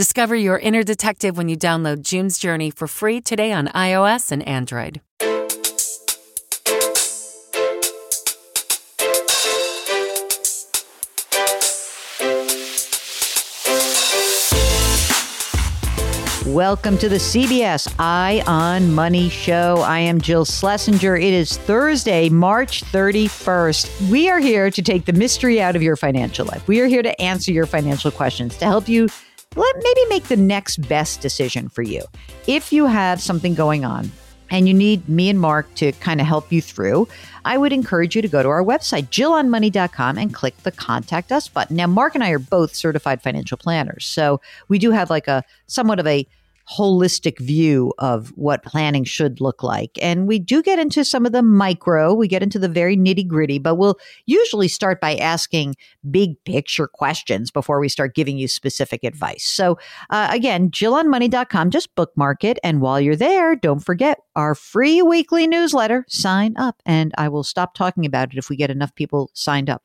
Discover your inner detective when you download June's Journey for free today on iOS and Android. Welcome to the CBS Eye on Money show. I am Jill Schlesinger. It is Thursday, March 31st. We are here to take the mystery out of your financial life. We are here to answer your financial questions, to help you let maybe make the next best decision for you. If you have something going on and you need me and Mark to kind of help you through, I would encourage you to go to our website, jillonmoney.com, and click the contact us button. Now, Mark and I are both certified financial planners. So we do have like a somewhat of a holistic view of what planning should look like. And we do get into some of the micro, we get into the very nitty gritty, but we'll usually start by asking big picture questions before we start giving you specific advice. So, uh, again, jillonmoney.com, just bookmark it. And while you're there, don't forget our free weekly newsletter. Sign up, and I will stop talking about it if we get enough people signed up.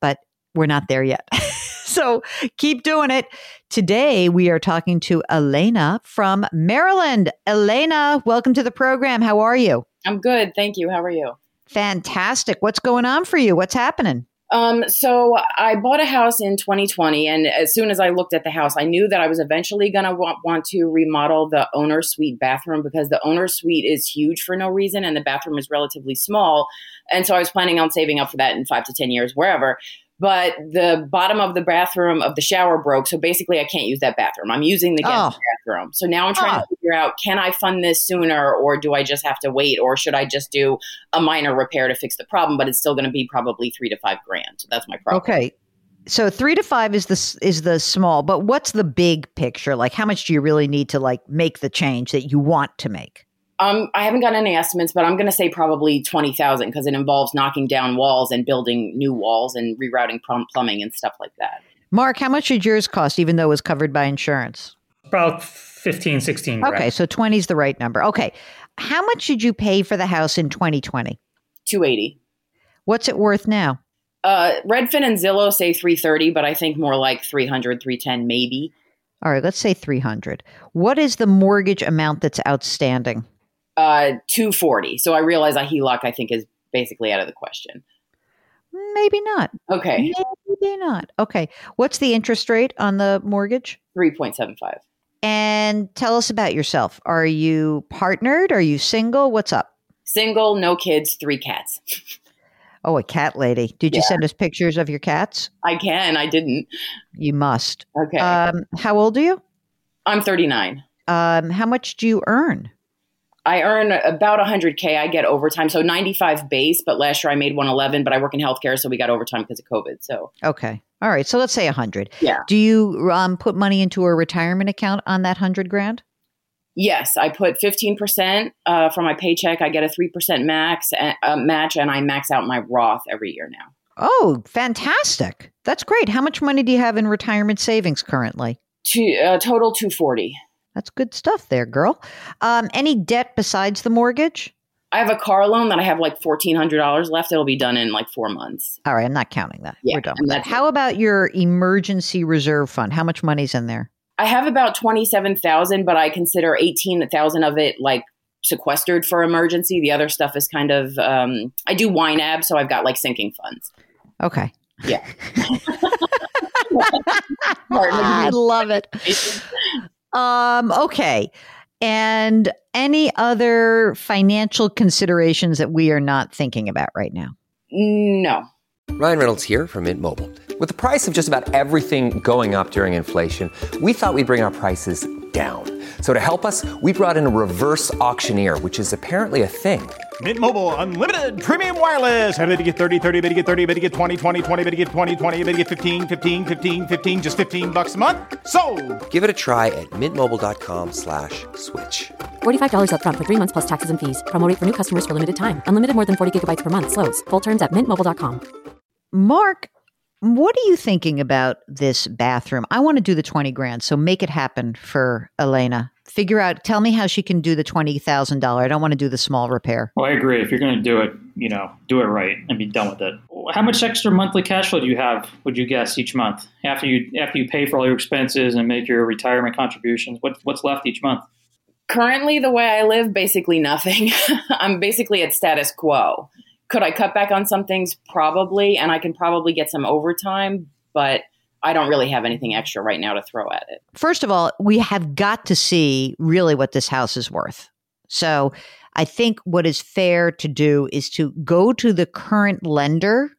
But we're not there yet. so keep doing it. Today, we are talking to Elena from Maryland. Elena, welcome to the program. How are you? I'm good. Thank you. How are you? Fantastic. What's going on for you? What's happening? Um, so I bought a house in 2020, and as soon as I looked at the house, I knew that I was eventually going to want, want to remodel the owner suite bathroom because the owner suite is huge for no reason, and the bathroom is relatively small. And so I was planning on saving up for that in five to ten years, wherever but the bottom of the bathroom of the shower broke. So basically, I can't use that bathroom. I'm using the oh. guest oh. bathroom. So now I'm trying oh. to figure out can I fund this sooner or do I just have to wait or should I just do a minor repair to fix the problem? But it's still going to be probably three to five grand. So that's my problem. Okay. So three to five is the is the small, but what's the big picture? Like, how much do you really need to like make the change that you want to make? Um, I haven't gotten any estimates, but I'm going to say probably 20,000 because it involves knocking down walls and building new walls and rerouting plumbing and stuff like that. Mark, how much did yours cost, even though it was covered by insurance? About 15, 16. Okay, so 20 is the right number. Okay. How much did you pay for the house in 2020? 280. What's it worth now? Uh, Redfin and Zillow say 330, but I think more like 300, 310 maybe. All right, let's say 300. What is the mortgage amount that's outstanding? Uh, 240. So I realize a HELOC, I think, is basically out of the question. Maybe not. Okay. Maybe not. Okay. What's the interest rate on the mortgage? 3.75. And tell us about yourself. Are you partnered? Are you single? What's up? Single, no kids, three cats. Oh, a cat lady. Did you send us pictures of your cats? I can. I didn't. You must. Okay. Um, how old are you? I'm 39. Um, how much do you earn? I earn about 100K. I get overtime. So 95 base, but last year I made 111, but I work in healthcare. So we got overtime because of COVID. So, okay. All right. So let's say 100. Yeah. Do you um, put money into a retirement account on that 100 grand? Yes. I put 15% uh, from my paycheck. I get a 3% max uh, match and I max out my Roth every year now. Oh, fantastic. That's great. How much money do you have in retirement savings currently? To, uh, total 240. That's good stuff there, girl. Um, any debt besides the mortgage? I have a car loan that I have like fourteen hundred dollars left. It'll be done in like four months. All right, I'm not counting that. Yeah, We're done with that. How about your emergency reserve fund? How much money's in there? I have about twenty seven thousand, but I consider eighteen thousand of it like sequestered for emergency. The other stuff is kind of um, I do wine YNAB, so I've got like sinking funds. Okay. Yeah. I love it. Um, okay. And any other financial considerations that we are not thinking about right now? No. Ryan Reynolds here from Mint Mobile. With the price of just about everything going up during inflation, we thought we'd bring our prices down. So to help us, we brought in a reverse auctioneer, which is apparently a thing. Mint Mobile unlimited premium wireless. Ready to get 30, 30, bit to get 30, bit to get 20, 20, 20, bit to get 20, 20, bit to get 15, 15, 15, 15 just 15 bucks a month. So, Give it a try at mintmobile.com slash switch. $45 upfront for three months plus taxes and fees. Promote for new customers for limited time. Unlimited more than 40 gigabytes per month. Slows. Full terms at mintmobile.com. Mark, what are you thinking about this bathroom? I want to do the 20 grand, so make it happen for Elena. Figure out, tell me how she can do the $20,000. I don't want to do the small repair. Well, I agree. If you're going to do it, you know, do it right and be done with it. How much extra monthly cash flow do you have? Would you guess each month after you after you pay for all your expenses and make your retirement contributions? What what's left each month? Currently, the way I live, basically nothing. I'm basically at status quo. Could I cut back on some things? Probably, and I can probably get some overtime, but I don't really have anything extra right now to throw at it. First of all, we have got to see really what this house is worth. So I think what is fair to do is to go to the current lender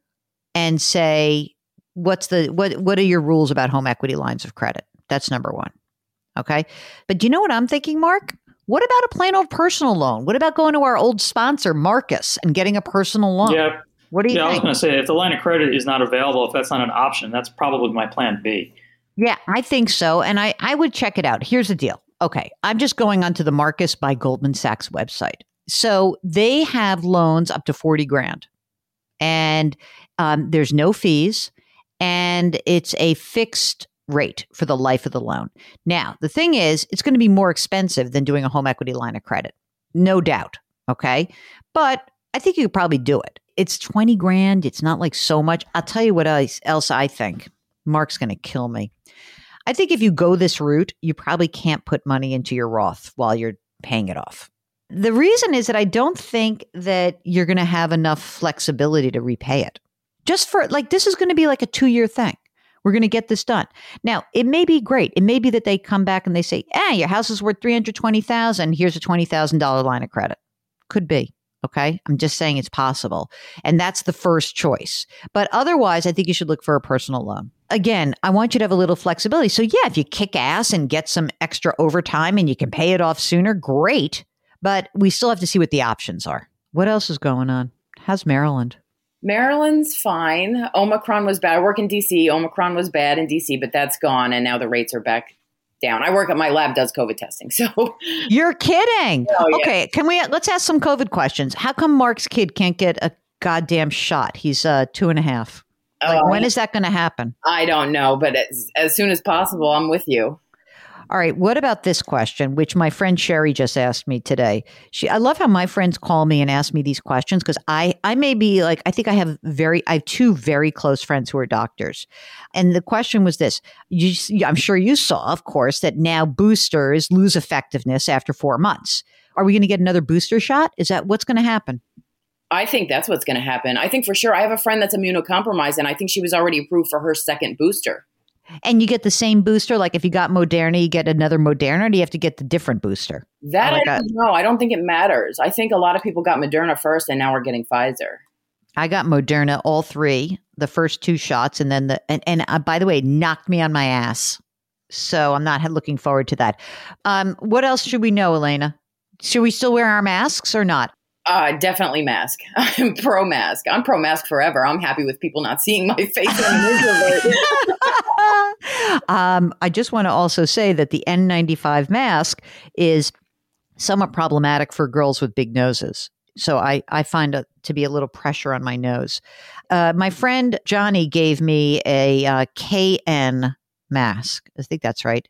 and say, what's the what what are your rules about home equity lines of credit? That's number one. Okay. But do you know what I'm thinking, Mark? What about a plain old personal loan? What about going to our old sponsor, Marcus, and getting a personal loan? Yeah. What do you Yeah, I was going to say if the line of credit is not available, if that's not an option, that's probably my plan B. Yeah, I think so. And I, I would check it out. Here's the deal. Okay. I'm just going onto the Marcus by Goldman Sachs website. So they have loans up to 40 grand. And um, there's no fees. And it's a fixed rate for the life of the loan. Now, the thing is, it's going to be more expensive than doing a home equity line of credit. No doubt. Okay. But I think you could probably do it. It's 20 grand. It's not like so much. I'll tell you what else, I think. Mark's going to kill me. I think if you go this route, you probably can't put money into your Roth while you're paying it off. The reason is that I don't think that you're going to have enough flexibility to repay it. Just for like, this is going to be like a two year thing. We're going to get this done. Now, it may be great. It may be that they come back and they say, "Eh, your house is worth 320,000. Here's a $20,000 line of credit." Could be. Okay? I'm just saying it's possible. And that's the first choice. But otherwise, I think you should look for a personal loan. Again, I want you to have a little flexibility. So, yeah, if you kick ass and get some extra overtime and you can pay it off sooner, great. But we still have to see what the options are. What else is going on? How's Maryland? Maryland's fine. Omicron was bad. I work in DC. Omicron was bad in DC, but that's gone, and now the rates are back down. I work at my lab does COVID testing, so You're kidding. Oh, yeah. Okay, can we let's ask some COVID questions? How come Mark's kid can't get a goddamn shot? He's uh two and a half. Like, uh, when is that going to happen? I don't know, but as, as soon as possible, I'm with you. All right. What about this question, which my friend Sherry just asked me today? She, I love how my friends call me and ask me these questions because I, I may be like, I think I have very, I have two very close friends who are doctors, and the question was this: you, I'm sure you saw, of course, that now boosters lose effectiveness after four months. Are we going to get another booster shot? Is that what's going to happen? I think that's what's going to happen. I think for sure. I have a friend that's immunocompromised, and I think she was already approved for her second booster. And you get the same booster. Like if you got Moderna, you get another Moderna. Or do you have to get the different booster? That Oh I don't know. I don't think it matters. I think a lot of people got Moderna first, and now we're getting Pfizer. I got Moderna, all three, the first two shots, and then the and, and uh, by the way, knocked me on my ass. So I'm not looking forward to that. Um, what else should we know, Elena? Should we still wear our masks or not? Uh, definitely mask. I'm pro mask. I'm pro mask forever. I'm happy with people not seeing my face in the middle of it. um, I just want to also say that the N95 mask is somewhat problematic for girls with big noses. So I, I find it to be a little pressure on my nose. Uh, my friend Johnny gave me a uh, KN mask. I think that's right,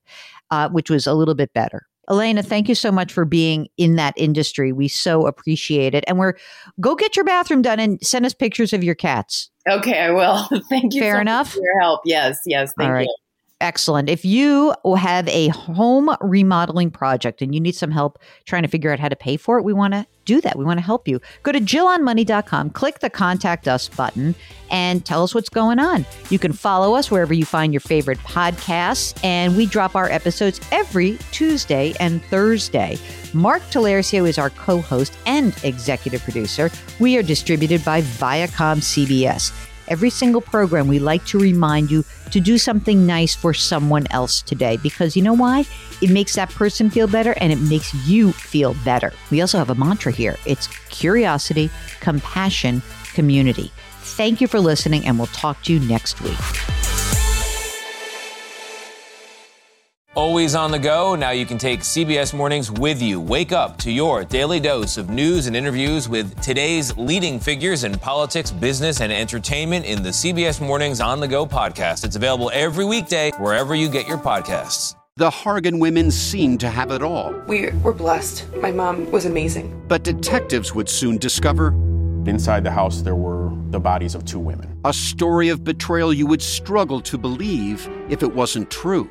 uh, which was a little bit better. Elena, thank you so much for being in that industry. We so appreciate it. And we're go get your bathroom done and send us pictures of your cats. Okay, I will. Thank you. Fair so much enough? for your help. Yes, yes. Thank All right. you. Excellent. If you have a home remodeling project and you need some help trying to figure out how to pay for it, we want to do that. We want to help you. Go to jillonmoney.com, click the contact us button, and tell us what's going on. You can follow us wherever you find your favorite podcasts, and we drop our episodes every Tuesday and Thursday. Mark Talercio is our co host and executive producer. We are distributed by Viacom CBS. Every single program, we like to remind you to do something nice for someone else today because you know why? It makes that person feel better and it makes you feel better. We also have a mantra here it's curiosity, compassion, community. Thank you for listening, and we'll talk to you next week. Always on the go, now you can take CBS Mornings with you. Wake up to your daily dose of news and interviews with today's leading figures in politics, business, and entertainment in the CBS Mornings On the Go podcast. It's available every weekday wherever you get your podcasts. The Hargan women seemed to have it all. We were blessed. My mom was amazing. But detectives would soon discover Inside the house, there were the bodies of two women. a story of betrayal you would struggle to believe if it wasn't true.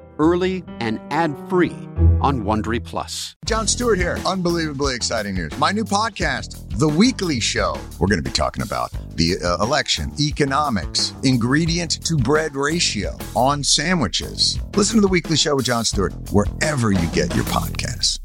early and ad free on Wondery Plus. Jon Stewart here. Unbelievably exciting news. My new podcast, The Weekly Show. We're going to be talking about the uh, election, economics, ingredient to bread ratio on sandwiches. Listen to The Weekly Show with Jon Stewart wherever you get your podcasts.